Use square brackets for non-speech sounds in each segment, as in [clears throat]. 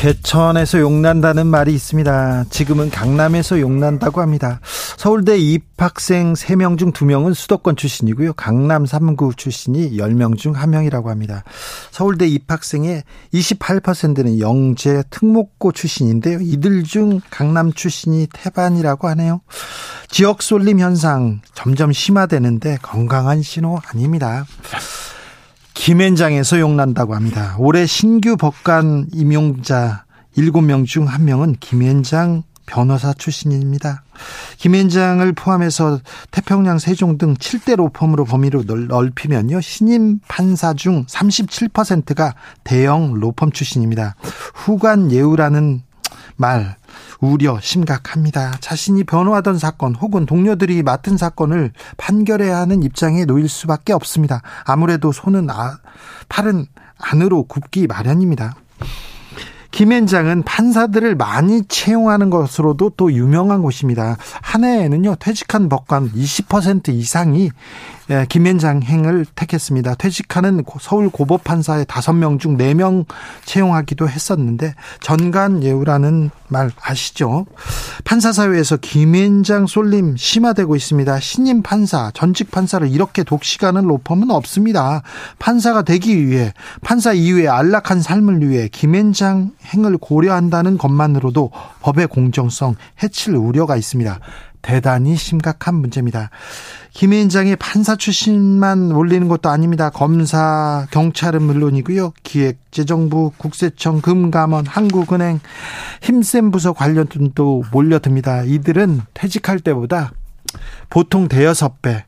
개천에서 용난다는 말이 있습니다. 지금은 강남에서 용난다고 합니다. 서울대 입학생 3명 중 2명은 수도권 출신이고요. 강남 3구 출신이 10명 중 1명이라고 합니다. 서울대 입학생의 28%는 영재 특목고 출신인데요. 이들 중 강남 출신이 태반이라고 하네요. 지역 쏠림 현상 점점 심화되는데 건강한 신호 아닙니다. 김앤장에서 용난다고 합니다. 올해 신규 법관 임용자 7명 중 1명은 김앤장 변호사 출신입니다. 김앤장을 포함해서 태평양 세종 등 7대 로펌으로 범위로 넓히면요. 신임 판사 중 37%가 대형 로펌 출신입니다. 후관 예우라는 말 우려 심각합니다. 자신이 변호하던 사건 혹은 동료들이 맡은 사건을 판결해야 하는 입장에 놓일 수밖에 없습니다. 아무래도 손은 아, 팔은 안으로 굽기 마련입니다. 김앤장은 판사들을 많이 채용하는 것으로도 또 유명한 곳입니다. 한 해에는요, 퇴직한 법관 20% 이상이 예, 김앤장 행을 택했습니다. 퇴직하는 서울 고법 판사의 5명 중 4명 채용하기도 했었는데 전간 예우라는 말 아시죠? 판사 사회에서 김앤장 쏠림 심화되고 있습니다. 신임 판사, 전직 판사를 이렇게 독식하는 로펌은 없습니다. 판사가 되기 위해 판사 이후에 안락한 삶을 위해 김앤장 행을 고려한다는 것만으로도 법의 공정성 해칠 우려가 있습니다. 대단히 심각한 문제입니다. 김앤장이 판사 출신만 올리는 것도 아닙니다. 검사, 경찰은 물론이고요. 기획재정부, 국세청, 금감원, 한국은행, 힘센 부서 관련도 몰려듭니다. 이들은 퇴직할 때보다 보통 대여섯 배,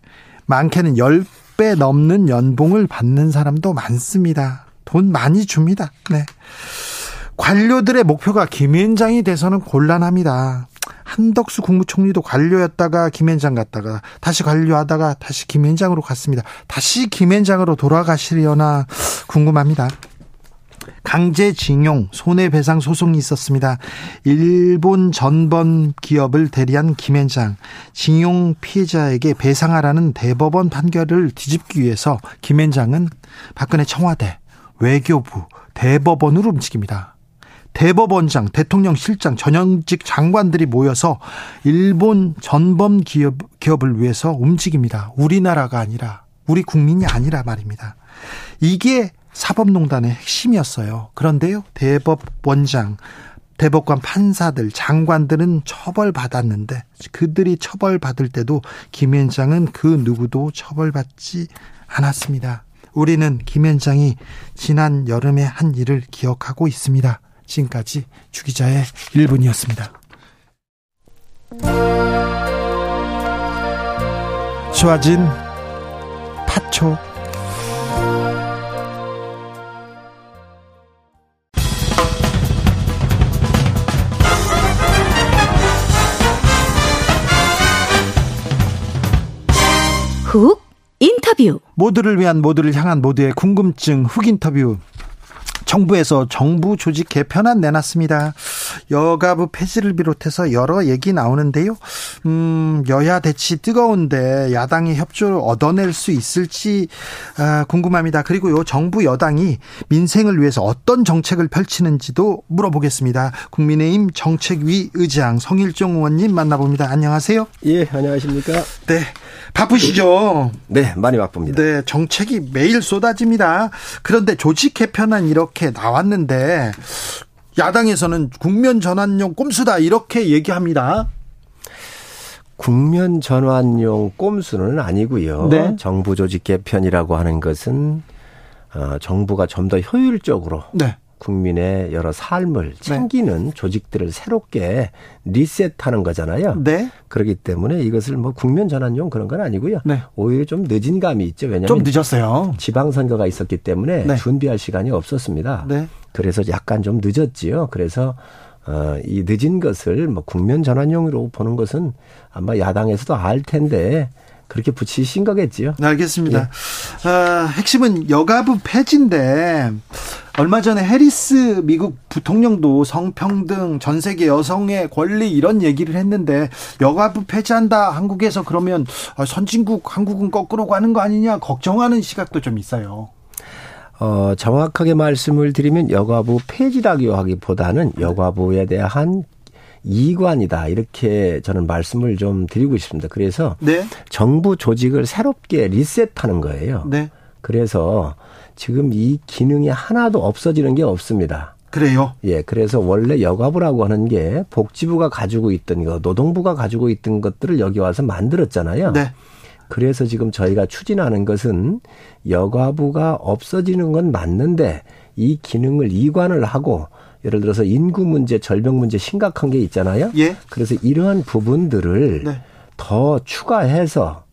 많게는 열 배 넘는 연봉을 받는 사람도 많습니다. 돈 많이 줍니다. 네. 관료들의 목표가 김앤장이 돼서는 곤란합니다. 한덕수 국무총리도 관료였다가 김앤장 갔다가 다시 관료하다가 다시 김앤장으로 갔습니다. 다시 김앤장으로 돌아가시려나 궁금합니다. 강제징용 손해배상 소송이 있었습니다. 일본 전범 기업을 대리한 김앤장 징용 피해자에게 배상하라는 대법원 판결을 뒤집기 위해서 김앤장은 박근혜 청와대 외교부 대법원으로 움직입니다. 대법원장, 대통령 실장, 전현직 장관들이 모여서 일본 전범 기업, 기업을 위해서 움직입니다. 우리나라가 아니라, 우리 국민이 아니라 말입니다. 이게 사법농단의 핵심이었어요. 그런데요, 대법원장, 대법관 판사들, 장관들은 처벌받았는데 그들이 처벌받을 때도 김현장은 그 누구도 처벌받지 않았습니다. 우리는 김현장이 지난 여름에 한 일을 기억하고 있습니다. 지금까지 주기자의 1분이었습니다. 좋아진 파초. 훅 인터뷰. 모두를 위한 모두를 향한 모두의 궁금증 훅 인터뷰 정부에서 정부 조직 개편안 내놨습니다. 여가부 폐지를 비롯해서 여러 얘기 나오는데요. 음, 여야 대치 뜨거운데 야당의 협조를 얻어낼 수 있을지 아, 궁금합니다. 그리고 요 정부 여당이 민생을 위해서 어떤 정책을 펼치는지도 물어보겠습니다. 국민의힘 정책위 의장 성일종 의원님 만나봅니다. 안녕하세요. 예, 안녕하십니까? 네. 바쁘시죠? 네, 많이 바쁩니다. 네, 정책이 매일 쏟아집니다. 그런데 조직 개편안 이렇게 나왔는데 야당에서는 국면 전환용 꼼수다 이렇게 얘기합니다. 국면 전환용 꼼수는 아니고요. 네. 정부 조직 개편이라고 하는 것은 어, 정부가 좀 더 효율적으로 네. 국민의 여러 삶을 네. 챙기는 네. 조직들을 새롭게 리셋하는 거잖아요. 네. 그렇기 때문에 이것을 뭐 국면 전환용 그런 건 아니고요. 네. 오히려 좀 늦은 감이 있죠. 왜냐하면 좀 늦었어요. 지방선거가 있었기 때문에 네. 준비할 시간이 없었습니다. 네. 그래서 약간 좀 늦었지요. 그래서 어, 이 늦은 것을 뭐 국면 전환용으로 보는 것은 아마 야당에서도 알 텐데 그렇게 붙이신 거겠지요. 네, 알겠습니다. 예. 어, 핵심은 여가부 폐지인데 얼마 전에 해리스 미국 부통령도 성평등, 전 세계 여성의 권리 이런 얘기를 했는데 여가부 폐지한다 한국에서 그러면 아, 선진국 한국은 거꾸로 가는 거 아니냐 걱정하는 시각도 좀 있어요. 어, 정확하게 말씀을 드리면 여가부 폐지라고 하기보다는 여가부에 대한 이관이다 이렇게 저는 말씀을 좀 드리고 싶습니다. 그래서 네. 정부 조직을 새롭게 리셋하는 거예요. 네. 그래서 지금 이 기능이 하나도 없어지는 게 없습니다. 그래요? 예, 그래서 원래 여가부라고 하는 게 복지부가 가지고 있던 거, 노동부가 가지고 있던 것들을 여기 와서 만들었잖아요. 네. 그래서 지금 저희가 추진하는 것은 여가부가 없어지는 건 맞는데 이 기능을 이관을 하고 예를 들어서 인구 문제, 절벽 문제 심각한 게 있잖아요. 예. 그래서 이러한 부분들을 네. 더 추가해서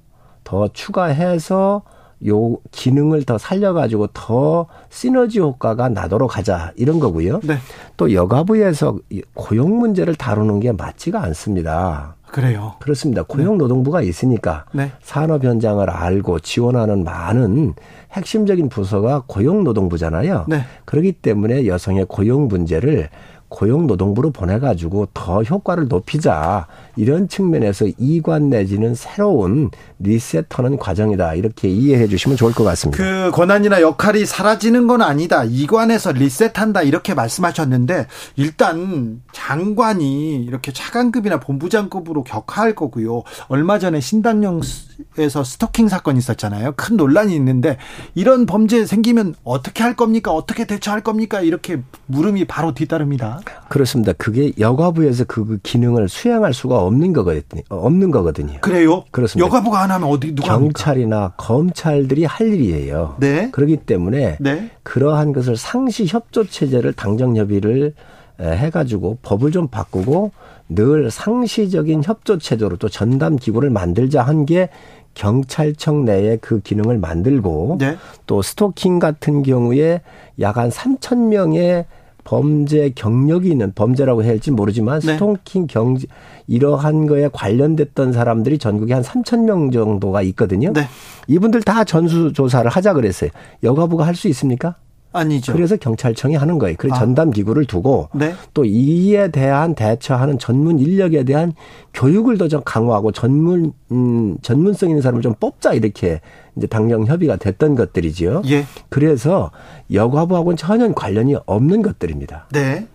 더 추가해서 요 기능을 더 살려가지고 더 시너지 효과가 나도록 하자 이런 거고요. 네. 또 여가부에서 고용 문제를 다루는 게 맞지가 않습니다. 그래요. 그렇습니다. 고용노동부가 있으니까 네. 산업 현장을 알고 지원하는 많은 핵심적인 부서가 고용노동부잖아요. 네. 그렇기 때문에 여성의 고용 문제를 고용노동부로 보내가지고 더 효과를 높이자 이런 측면에서 이관 내지는 새로운 리셋하는 과정이다 이렇게 이해해 주시면 좋을 것 같습니다. 그 권한이나 역할이 사라지는 건 아니다. 이관에서 리셋한다 이렇게 말씀하셨는데 일단 장관이 이렇게 차관급이나 본부장급으로 격하할 거고요. 얼마 전에 신당령에서 스토킹 사건이 있었잖아요. 큰 논란이 있는데 이런 범죄 생기면 어떻게 할 겁니까? 어떻게 대처할 겁니까? 이렇게 물음이 바로 뒤따릅니다. 그렇습니다. 그게 여가부에서 그 기능을 수행할 수가 없는 거거든요. 없는 거거든요. 그래요? 그렇습니다. 여가부가 안 하면 어디 누가 경찰이나 합니까? 검찰들이 할 일이에요. 네. 그렇기 때문에 네. 그러한 것을 상시 협조 체제를 당정 협의를 해가지고 법을 좀 바꾸고 늘 상시적인 협조 체제로 또 전담 기구를 만들자 한 게 경찰청 내에 그 기능을 만들고 네. 또 스토킹 같은 경우에 약 한 3천 명의 범죄 경력이 있는 범죄라고 해야 할지 모르지만 네. 스토킹 경제 이러한 거에 관련됐던 사람들이 전국에 한 3천 명 정도가 있거든요. 네. 이분들 다 전수 조사를 하자 그랬어요. 여가부가 할 수 있습니까? 아니죠. 그래서 경찰청이 하는 거예요. 그래서 아. 전담 기구를 두고 네. 또 이에 대한 대처하는 전문 인력에 대한 교육을 더 좀 강화하고 전문 음 전문성 있는 사람을 좀 뽑자 이렇게 이제 당정 협의가 됐던 것들이지요. 예. 그래서 여가부하고는 전혀 관련이 없는 것들입니다. 네.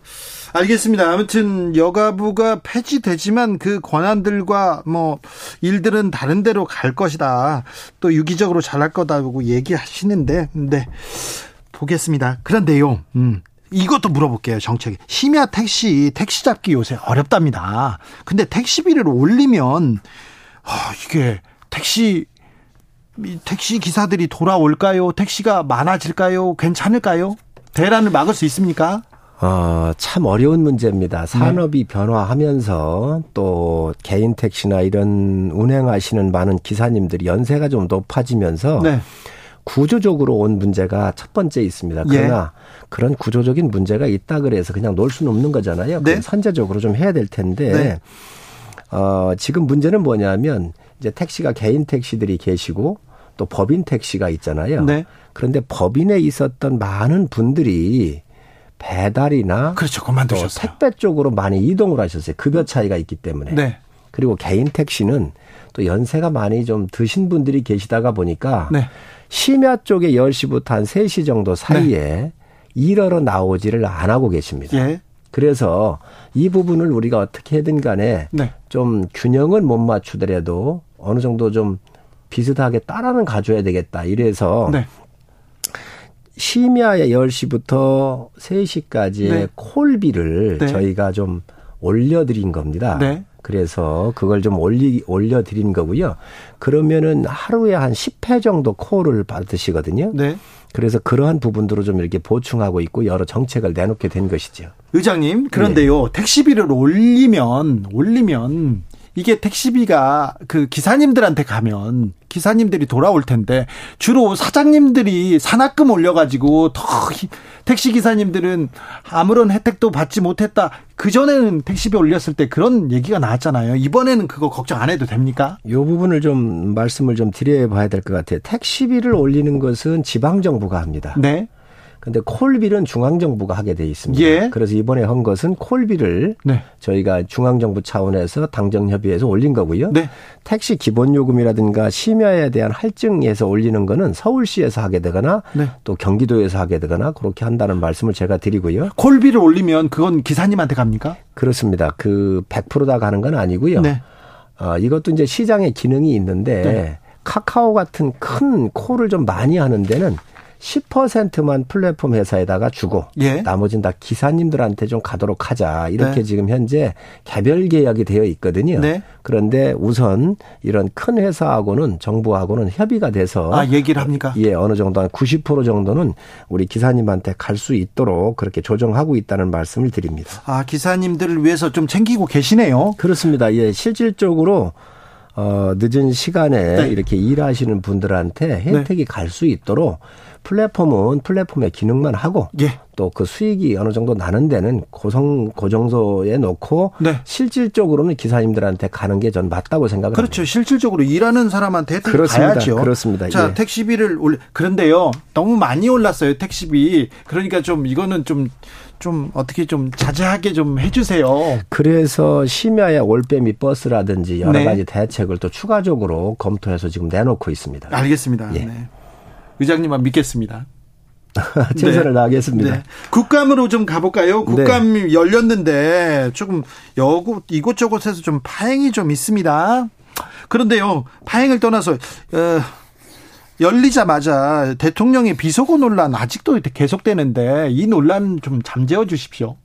알겠습니다. 아무튼 여가부가 폐지되지만 그 권한들과 뭐 일들은 다른 데로 갈 것이다. 또 유기적으로 잘할 거다고 얘기하시는데, 네. 보겠습니다. 그런데요, 음, 이것도 물어볼게요, 정책에. 심야 택시, 택시 잡기 요새 어렵답니다. 근데 택시비를 올리면, 아, 이게 택시, 택시 기사들이 돌아올까요? 택시가 많아질까요? 괜찮을까요? 대란을 막을 수 있습니까? 어, 참 어려운 문제입니다. 산업이 네. 변화하면서 또 개인 택시나 이런 운행하시는 많은 기사님들이 연세가 좀 높아지면서 네. 구조적으로 온 문제가 첫 번째 있습니다. 예. 그러나 예. 그런 구조적인 문제가 있다 그래서 그냥 놀 수는 없는 거잖아요. 네. 선제적으로 좀 해야 될 텐데 네. 어, 지금 문제는 뭐냐면 이제 택시가 개인 택시들이 계시고 또 법인 택시가 있잖아요. 네. 그런데 법인에 있었던 많은 분들이 배달이나 그렇죠. 그만두셨어요. 택배 쪽으로 많이 이동을 하셨어요. 급여 차이가 있기 때문에. 네. 그리고 개인 택시는 또 연세가 많이 좀 드신 분들이 계시다가 보니까 네. 심야 쪽에 10시부터 한 3시 정도 사이에 네. 일하러 나오지를 안 하고 계십니다. 예. 그래서 이 부분을 우리가 어떻게든 간에 네. 좀 균형을 못 맞추더라도 어느 정도 좀 비슷하게 따라는 가져야 되겠다. 이래서 네. 심야에 10시부터 3시까지의 네. 콜비를 네. 저희가 좀 올려드린 겁니다. 네. 그래서 그걸 좀 올리 올려 드린 거고요. 그러면은 하루에 한 10회 정도 콜을 받으시거든요. 네. 그래서 그러한 부분들을 좀 이렇게 보충하고 있고 여러 정책을 내놓게 된 것이죠. 의장님, 그런데요. 네. 택시비를 올리면 올리면 이게 택시비가 그 기사님들한테 가면 기사님들이 돌아올 텐데 주로 사장님들이 산학금 올려가지고 더 택시 기사님들은 아무런 혜택도 받지 못했다. 그 전에는 택시비 올렸을 때 그런 얘기가 나왔잖아요. 이번에는 그거 걱정 안 해도 됩니까? 이 부분을 좀 말씀을 좀 드려봐야 될 것 같아요. 택시비를 올리는 것은 지방 정부가 합니다. 네. 근데 콜비는 중앙정부가 하게 돼 있습니다. 예. 그래서 이번에 한 것은 콜비를 네. 저희가 중앙정부 차원에서 당정협의회에서 올린 거고요. 네. 택시 기본요금이라든가 심야에 대한 할증에서 올리는 거는 서울시에서 하게 되거나 네. 또 경기도에서 하게 되거나 그렇게 한다는 말씀을 제가 드리고요. 콜비를 올리면 그건 기사님한테 갑니까? 그렇습니다. 그 100%다 가는 건 아니고요. 네. 어, 이것도 이제 시장의 기능이 있는데 네. 카카오 같은 큰 콜을 좀 많이 하는 데는 10%만 플랫폼 회사에다가 주고 예. 나머지는 다 기사님들한테 좀 가도록 하자. 이렇게 네. 지금 현재 개별 계약이 되어 있거든요. 네. 그런데 우선 이런 큰 회사하고는 정부하고는 협의가 돼서 아, 얘기를 합니까? 예, 어느 정도 한 90% 정도는 우리 기사님한테 갈 수 있도록 그렇게 조정하고 있다는 말씀을 드립니다. 아, 기사님들을 위해서 좀 챙기고 계시네요. 그렇습니다. 예, 실질적으로 어, 늦은 시간에 네. 이렇게 일하시는 분들한테 혜택이 네. 갈수 있도록 플랫폼은 플랫폼의 기능만 하고 예. 또그 수익이 어느 정도 나는 데는 고성 고정소에 놓고 네. 실질적으로는 기사님들한테 가는 게 전 맞다고 생각을 그렇죠. 합니다. 실질적으로 일하는 사람한테 혜택 그렇습니다. 가야죠. 그렇습니다. 자, 예. 택시비를 올 그런데요. 너무 많이 올랐어요. 택시비. 그러니까 좀 이거는 좀 좀 어떻게 좀 자제하게 좀 해주세요. 그래서 심야에 올빼미 버스라든지 여러 네. 가지 대책을 또 추가적으로 검토해서 지금 내놓고 있습니다. 알겠습니다. 예. 네. 의장님만 믿겠습니다. [laughs] 최선을 네. 다하겠습니다. 네. 국감으로 좀 가볼까요? 국감 네. 열렸는데 조금 여구 이곳저곳에서 좀 파행이 좀 있습니다. 그런데요, 파행을 떠나서 어, 열리자마자 대통령의 비속어 논란 아직도 계속되는데 이 논란 좀 잠재워 주십시오.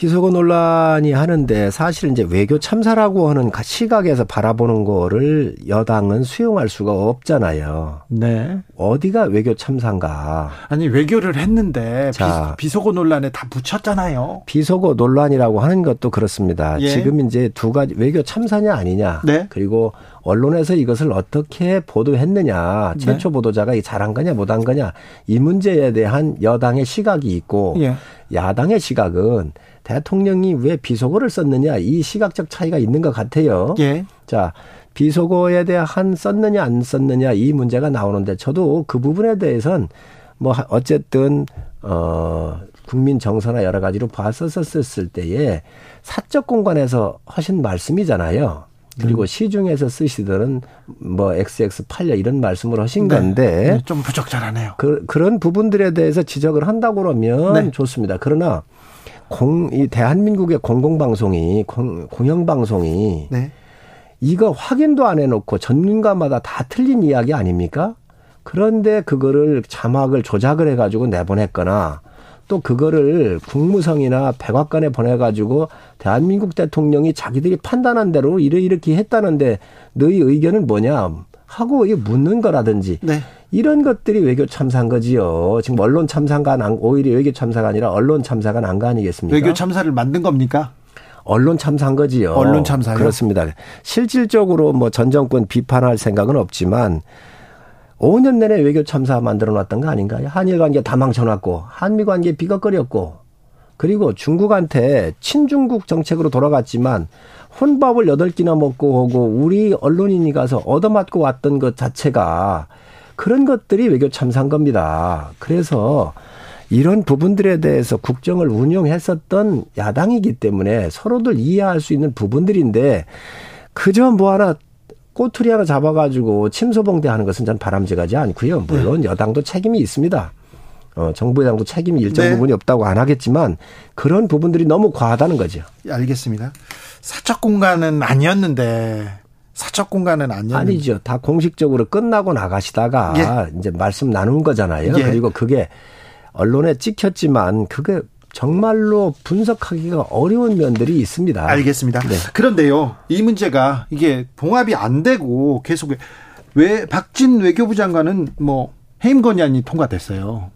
비속어 논란이 하는데 사실 이제 외교 참사라고 하는 시각에서 바라보는 거를 여당은 수용할 수가 없잖아요. 네. 어디가 외교 참사인가? 아니 외교를 했는데 자, 비 속어 논란에 다 붙였잖아요. 비속어 논란이라고 하는 것도 그렇습니다. 예. 지금 이제 두 가지 외교 참사냐 아니냐. 네. 그리고 언론에서 이것을 어떻게 보도했느냐, 네. 최초 보도자가 잘한 거냐 못한 거냐 이 문제에 대한 여당의 시각이 있고 예. 야당의 시각은 대통령이 왜 비속어를 썼느냐 이 시각적 차이가 있는 것 같아요. 예. 자 비속어에 대한 썼느냐 안 썼느냐 이 문제가 나오는데 저도 그 부분에 대해서는 뭐 어쨌든 어 국민 정서나 여러 가지로 봤었었을 때에 사적 공간에서 하신 말씀이잖아요. 그리고 음. 시중에서 쓰시더는 뭐 XX 팔려 이런 말씀을 하신 네. 건데 네, 좀 부적절하네요. 그, 그런 부분들에 대해서 지적을 한다고 그러면 네. 좋습니다. 그러나 공, 이 대한민국의 공공방송이, 공, 공영방송이 네. 이거 확인도 안 해놓고 전문가마다 다 틀린 이야기 아닙니까? 그런데 그거를 자막을 조작을 해가지고 내보냈거나 또 그거를 국무성이나 백악관에 보내가지고 대한민국 대통령이 자기들이 판단한 대로 이래 이렇게 했다는데 너희 의견은 뭐냐 하고 묻는 거라든지 네. 이런 것들이 외교 참사인 거지요. 지금 언론 참사가 난 오히려 외교 참사가 아니라 언론 참사가 난 거 아니겠습니까? 외교 참사를 만든 겁니까? 언론 참사인 거지요. 언론 참사요? 그렇습니다. 실질적으로 뭐 전 정권 비판할 생각은 없지만 5년 내내 외교 참사 만들어 놨던 거 아닌가요? 한일 관계 다 망쳐놨고 한미 관계 비거거렸고 그리고 중국한테 친중국 정책으로 돌아갔지만 혼밥을 8끼나 먹고 오고 우리 언론인이 가서 얻어맞고 왔던 것 자체가 그런 것들이 외교 참사인 겁니다. 그래서 이런 부분들에 대해서 국정을 운영했었던 야당이기 때문에 서로들 이해할 수 있는 부분들인데 그저 뭐 하나 꼬투리 하나 잡아가지고 침소봉대하는 것은 전 바람직하지 않고요. 물론 네. 여당도 책임이 있습니다. 어, 정부 여당도 책임이 일정 네. 부분이 없다고 안 하겠지만 그런 부분들이 너무 과하다는 거죠. 알겠습니다. 사적 공간은 아니었는데 사적 공간은 아니었 아니죠. 다 공식적으로 끝나고 나가시다가 예. 이제 말씀 나눈 거잖아요. 예. 그리고 그게 언론에 찍혔지만 그게 정말로 분석하기가 어려운 면들이 있습니다. 알겠습니다. 네. 그런데요, 이 문제가 이게 봉합이 안 되고 계속 왜 박진 외교부 장관은 뭐 해임 건의안이 통과됐어요.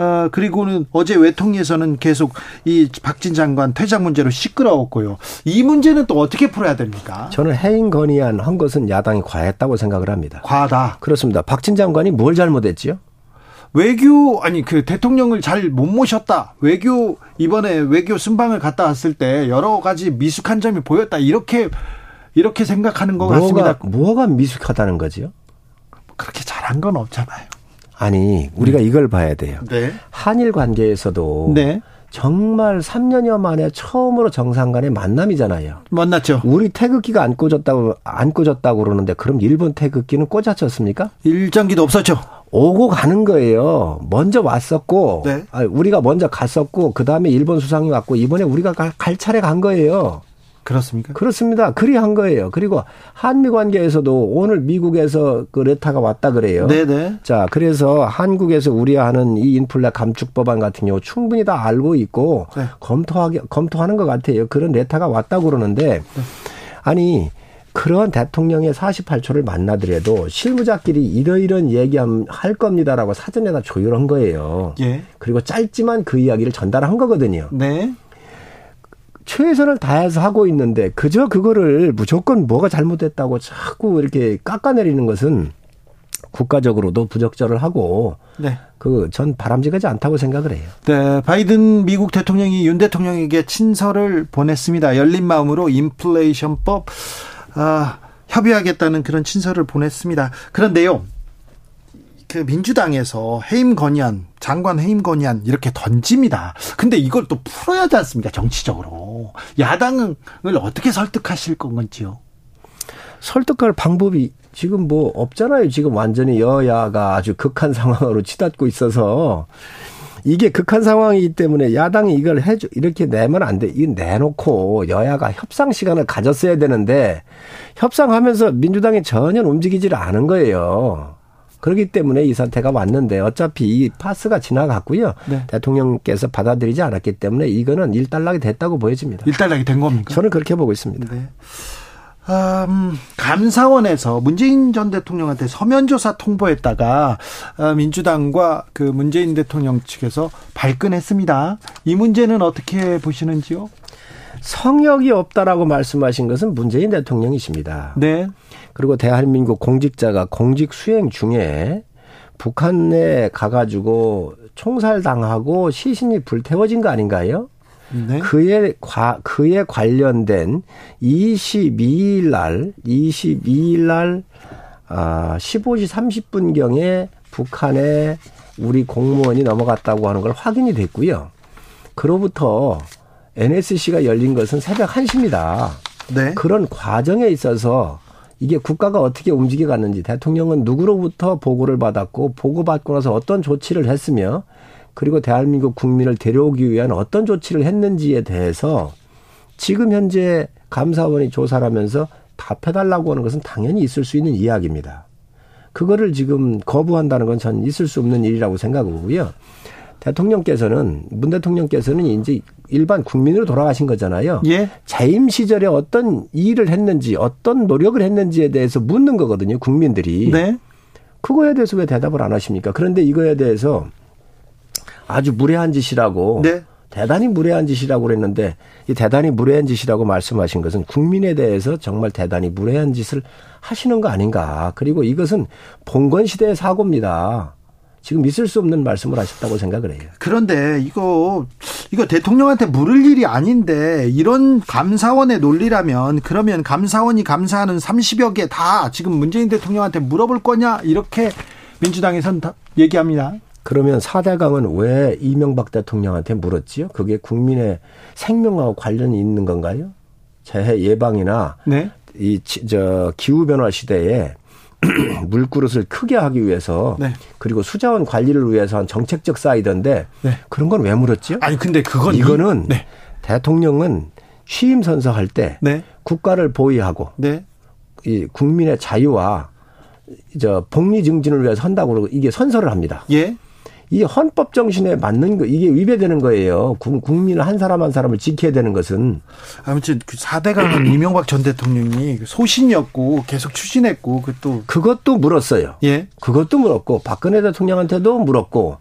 어, 그리고는 어제 외통위에서는 계속 이 박진 장관 퇴장 문제로 시끄러웠고요. 이 문제는 또 어떻게 풀어야 됩니까? 저는 해임 건의안 한 것은 야당이 과했다고 생각을 합니다. 과하다. 그렇습니다. 박진 장관이 뭘 잘못했지요? 외교 아니 그 대통령을 잘 못 모셨다. 외교 이번에 외교 순방을 갔다 왔을 때 여러 가지 미숙한 점이 보였다. 이렇게 이렇게 생각하는 것 뭐가, 같습니다. 뭐가 미숙하다는 거지요? 그렇게 잘한 건 없잖아요. 아니 우리가 네. 이걸 봐야 돼요. 네. 한일 관계에서도 네. 정말 3년여 만에 처음으로 정상 간의 만남이잖아요. 만났죠. 우리 태극기가 안 꽂았다고 안 꽂았다고 그러는데 그럼 일본 태극기는 꽂았었습니까? 일장기도 없었죠. 오고 가는 거예요. 먼저 왔었고, 네. 우리가 먼저 갔었고, 그 다음에 일본 수상이 왔고, 이번에 우리가 갈, 갈 차례 간 거예요. 그렇습니까? 그렇습니다. 그리 한 거예요. 그리고 한미 관계에서도 오늘 미국에서 그 레타가 왔다 그래요. 네네. 자, 그래서 한국에서 우려하는 이 인플레 감축 법안 같은 경우 충분히 다 알고 있고 네. 검토하기 검토하는 것 같아요. 그런 레타가 왔다 그러는데 네. 아니 그런 대통령의 48초를 만나더라도 실무자끼리 이러이런 얘기할 겁니다라고 사전에 다 조율한 거예요. 예. 그리고 짧지만 그 이야기를 전달한 거거든요. 네. 최선을 다해서 하고 있는데 그저 그거를 무조건 뭐가 잘못됐다고 자꾸 이렇게 깎아내리는 것은 국가적으로도 부적절을 하고 네. 그전 바람직하지 않다고 생각을 해요. 네, 바이든 미국 대통령이 윤 대통령에게 친서를 보냈습니다. 열린 마음으로 인플레이션법 아, 협의하겠다는 그런 친서를 보냈습니다. 그런데요. 그 민주당에서 해임 건의안, 장관 해임 건의안 이렇게 던집니다. 근데 이걸 또 풀어야 하지 않습니까? 정치적으로. 야당을 어떻게 설득하실 건지요? 설득할 방법이 지금 뭐 없잖아요. 지금 완전히 여야가 아주 극한 상황으로 치닫고 있어서 이게 극한 상황이기 때문에 야당이 이걸 해줘 이렇게 내면 안 돼. 이거 내놓고 여야가 협상 시간을 가졌어야 되는데 협상하면서 민주당이 전혀 움직이지를 않은 거예요. 그렇기 때문에 이 사태가 왔는데 어차피 이 파스가 지나갔고요. 네. 대통령께서 받아들이지 않았기 때문에 이거는 일단락이 됐다고 보여집니다. 일단락이 된 겁니까? 저는 그렇게 보고 있습니다. 네. 음, 감사원에서 문재인 전 대통령한테 서면 조사 통보했다가 어, 민주당과 그 문재인 대통령 측에서 발끈했습니다. 이 문제는 어떻게 보시는지요? 성역이 없다라고 말씀하신 것은 문재인 대통령이십니다. 네. 그리고 대한민국 공직자가 공직 수행 중에 북한에 가가지고 총살당하고 시신이 불태워진 거 아닌가요? 네. 그에 과, 그에 관련된 22일 날, 22일 날, 아, 15시 30분 경에 북한에 우리 공무원이 넘어갔다고 하는 걸 확인이 됐고요. 그로부터 NSC가 열린 것은 새벽 1시입니다. 네. 그런 과정에 있어서 이게 국가가 어떻게 움직여 갔는지 대통령은 누구로부터 보고를 받았고 보고받고 나서 어떤 조치를 했으며 그리고 대한민국 국민을 데려오기 위한 어떤 조치를 했는지에 대해서 지금 현재 감사원이 조사를 하면서 답해달라고 하는 것은 당연히 있을 수 있는 이야기입니다. 그거를 지금 거부한다는 건 전 있을 수 없는 일이라고 생각하고요. 대통령께서는 문 대통령께서는 이제 일반 국민으로 돌아가신 거잖아요. 예. 재임 시절에 어떤 일을 했는지 어떤 노력을 했는지에 대해서 묻는 거거든요. 국민들이. 네. 그거에 대해서 왜 대답을 안 하십니까? 그런데 이거에 대해서 아주 무례한 짓이라고 네. 대단히 무례한 짓이라고 그랬는데 이 대단히 무례한 짓이라고 말씀하신 것은 국민에 대해서 정말 대단히 무례한 짓을 하시는 거 아닌가. 그리고 이것은 봉건 시대의 사고입니다. 지금 있을 수 없는 말씀을 하셨다고 생각을 해요. 그런데 이거 이거 대통령한테 물을 일이 아닌데 이런 감사원의 논리라면 그러면 감사원이 감사하는 30여 개 다 지금 문재인 대통령한테 물어볼 거냐 이렇게 민주당에선 얘기합니다. 그러면 4대강은 왜 이명박 대통령한테 물었지요? 그게 국민의 생명하고 관련이 있는 건가요? 재해 예방이나 네. 이저 기후 변화 시대에 [clears throat] 물그릇을 크게 하기 위해서 네. 그리고 수자원 관리를 위해서 한 정책적 사이드인데 네. 그런 건 왜 물었지요? 아니 근데 그건 이거는 이, 네. 대통령은 취임 선서할 때 네. 국가를 보위하고 네. 이 국민의 자유와 저 복리 증진을 위해서 한다고 그러고 이게 선서를 합니다. 예. 이 헌법 정신에 맞는 거 이게 위배되는 거예요. 국민을 한 사람 한 사람을 지켜야 되는 것은 아무튼 그 4대 강은 [clears throat] 이명박 전 대통령이 소신이었고 계속 추진했고 그것도 그것도 물었어요. 예. 그것도 물었고 박근혜 대통령한테도 물었고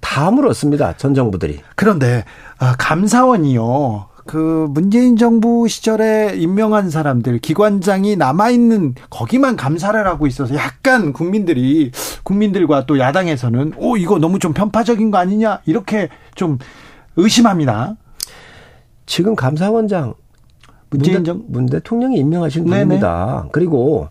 다 물었습니다. 전 정부들이. 그런데 아, 감사원이요. 그 문재인 정부 시절에 임명한 사람들 기관장이 남아 있는 거기만 감사를 하고 있어서 약간 국민들이 국민들과 또 야당에서는 오 이거 너무 좀 편파적인 거 아니냐 이렇게 좀 의심합니다. 지금 감사원장 문재인 정문 대통령이 임명하신 분입니다. 그리고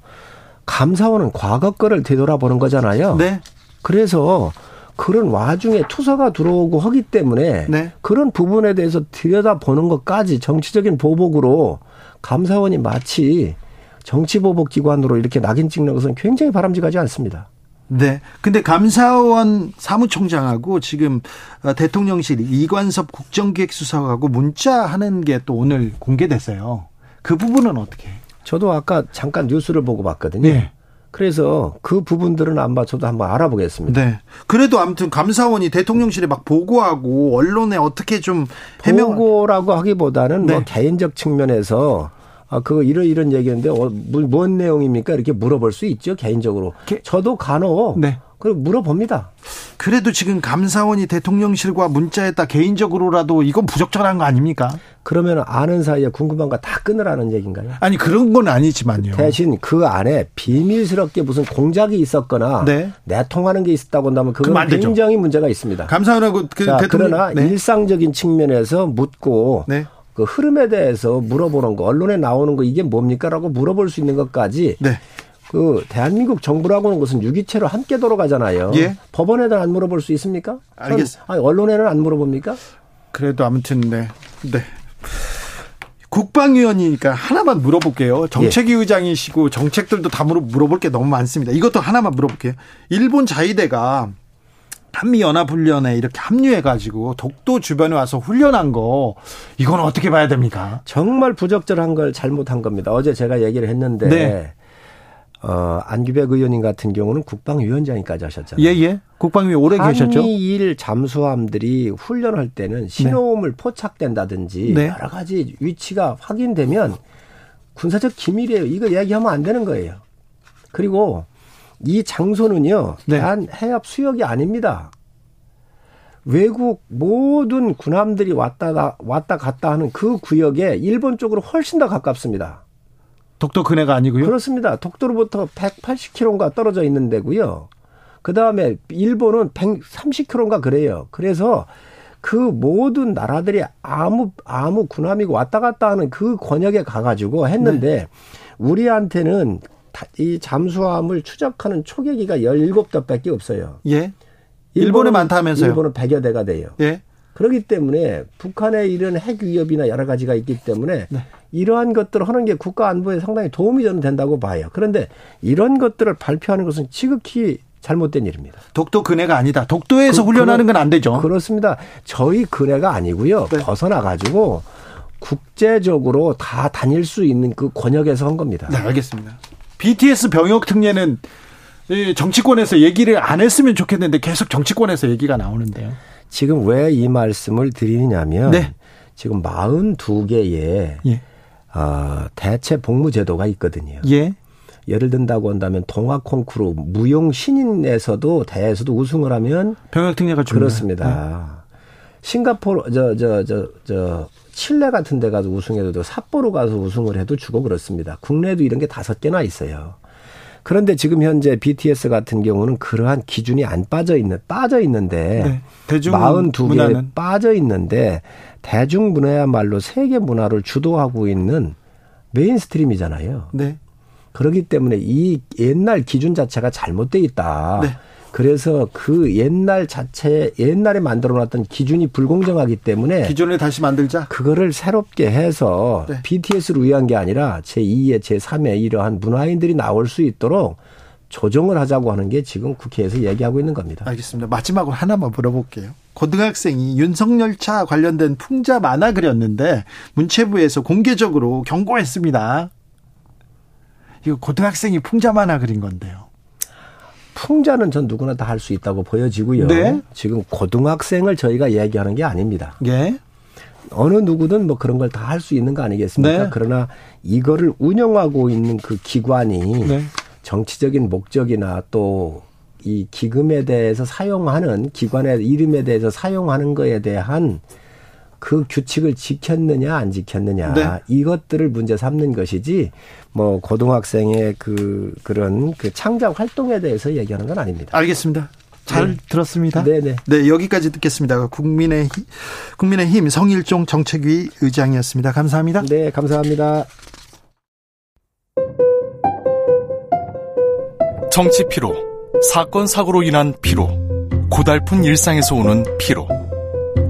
감사원은 과거 거를 되돌아보는 거잖아요. 네. 그래서 그런 와중에 투서가 들어오고 하기 때문에 네. 그런 부분에 대해서 들여다보는 것까지 정치적인 보복으로 감사원이 마치 정치보복 기관으로 이렇게 낙인 찍는 것은 굉장히 바람직하지 않습니다. 네. 근데 감사원 사무총장하고 지금 어, 대통령실 이관섭 국정기획수석하고 문자하는 게 또 오늘 공개됐어요. 그 부분은 어떻게? 저도 아까 잠깐 뉴스를 보고 봤거든요. 네. 그래서 그 부분들은 안 봐줘도 한번 알아보겠습니다. 네. 그래도 아무튼 감사원이 대통령실에 막 보고하고 언론에 어떻게 좀 해명 보고라고 하기보다는 네. 뭐 개인적 측면에서 아, 그거 이런 이런 얘기인데 어, 뭔 내용입니까? 이렇게 물어볼 수 있죠 개인적으로. 게, 저도 간혹 네. 그리고 물어봅니다. 그래도 지금 감사원이 대통령실과 문자했다 개인적으로라도 이건 부적절한 거 아닙니까? 그러면 아는 사이에 궁금한 거 다 끊으라는 얘기인가요? 아니 그런 건 아니지만요. 대신 그 안에 비밀스럽게 무슨 공작이 있었거나 네. 내통하는 게 있었다고 한다면 그건 굉장히 문제가 있습니다. 감사원하고 그 자, 그러나 네. 일상적인 측면에서 묻고 네. 그 흐름에 대해서 물어보는 거 언론에 나오는 거 이게 뭡니까라고 물어볼 수 있는 것까지 네. 그 대한민국 정부라고 하는 것은 유기체로 함께 돌아가잖아요. 예? 법원에도 안 물어볼 수 있습니까? 알겠습니다. 아니, 언론에는 안 물어봅니까? 그래도 아무튼 네. 네. 국방위원이니까 하나만 물어볼게요. 정책위 예. 의장이시고 정책들도 다 물어볼 게 너무 많습니다. 이것도 하나만 물어볼게요. 일본 자위대가 한미 연합훈련에 이렇게 합류해 가지고 독도 주변에 와서 훈련한 거 이건 어떻게 봐야 됩니까? 정말 부적절한 걸 잘못한 겁니다. 어제 제가 얘기를 했는데 네. 어, 안규백 의원님 같은 경우는 국방위원장이까지 하셨잖아요. 예, 예. 국방위 오래 계셨죠. 한미일 잠수함들이 훈련할 때는 신호음을 네. 포착된다든지 네. 여러 가지 위치가 확인되면 군사적 기밀이에요. 이거 얘기하면 안 되는 거예요. 그리고 이 장소는요. 네. 단 해협 수역이 아닙니다. 외국 모든 군함들이 왔다 왔다 갔다 하는 그 구역에 일본 쪽으로 훨씬 더 가깝습니다. 독도 근해가 아니고요? 그렇습니다. 독도로부터 180km가 떨어져 있는 데고요. 그 다음에 일본은 130km인가 그래요. 그래서 그 모든 나라들이 아무 아무 군함이고 왔다 갔다 하는 그 권역에 가가지고 했는데 네. 우리한테는 이 잠수함을 추적하는 초계기가 17대밖에 없어요. 예. 일본에 많다면서요? 일본은 100여 대가 돼요. 예. 그렇기 때문에 북한의 이런 핵 위협이나 여러 가지가 있기 때문에 네. 이러한 것들을 하는 게 국가 안보에 상당히 도움이 저는 된다고 봐요. 그런데 이런 것들을 발표하는 것은 지극히 잘못된 일입니다. 독도 근해가 아니다. 독도에서 그, 훈련하는 건 안 되죠. 그렇습니다. 저희 근해가 아니고요. 네. 벗어나 가지고 국제적으로 다 다닐 수 있는 그 권역에서 한 겁니다. 네, 알겠습니다. BTS 병역 특례는 정치권에서 얘기를 안 했으면 좋겠는데 계속 정치권에서 얘기가 나오는데요. 지금 왜 이 말씀을 드리느냐면 네. 지금 42개의 예. 어, 대체 복무 제도가 있거든요. 예. 예를 든다고 한다면 동화 콩쿠르 무용 신인에서도 대회에서도 우승을 하면 병역 특례가 줍니다. 그렇습니다. 네. 싱가포르 저 저 저 저 칠레 같은 데 가서 우승해도 삿포로 가서 우승을 해도 주고 그렇습니다. 국내에도 이런 게 다섯 개나 있어요. 그런데 지금 현재 BTS 같은 경우는 그러한 기준이 안 빠져 있는 빠져 있는데 네. 대중 문화계 빠져 있는데 대중 문화야말로 세계 문화를 주도하고 있는 mainstream이잖아요. 네. 그렇기 때문에 이 옛날 기준 자체가 잘못돼 있다. 네. 그래서 그 옛날 자체 옛날에 만들어 놨던 기준이 불공정하기 때문에 기준을 다시 만들자. 그거를 새롭게 해서 네. BTS를 위한 게 아니라 제2의 제3의 이러한 문화인들이 나올 수 있도록 조정을 하자고 하는 게 지금 국회에서 얘기하고 있는 겁니다. 알겠습니다. 마지막으로 하나만 물어볼게요. 고등학생이 윤석열차 관련된 풍자 만화 그렸는데 문체부에서 공개적으로 경고했습니다. 이거 고등학생이 풍자 만화 그린 건데요. 풍자는 전 누구나 다 할 수 있다고 보여지고요. 네. 지금 고등학생을 저희가 이야기하는 게 아닙니다. 예. 어느 누구든 뭐 그런 걸 다 할 수 있는 거 아니겠습니까? 네. 그러나 이거를 운영하고 있는 그 기관이 네. 정치적인 목적이나 또 이 기금에 대해서 사용하는 기관의 이름에 대해서 사용하는 거에 대한 그 규칙을 지켰느냐 안 지켰느냐 네. 이것들을 문제 삼는 것이지 뭐 고등학생의 그 그런 그 창작 활동에 대해서 얘기하는 건 아닙니다. 알겠습니다. 잘 네. 들었습니다. 네네. 네, 여기까지 듣겠습니다. 국민의, 국민의힘 성일종 정책위 의장이었습니다. 감사합니다. 네, 감사합니다. 정치 피로, 사건, 사고로 인한 피로, 고달픈 일상에서 오는 피로.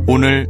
오늘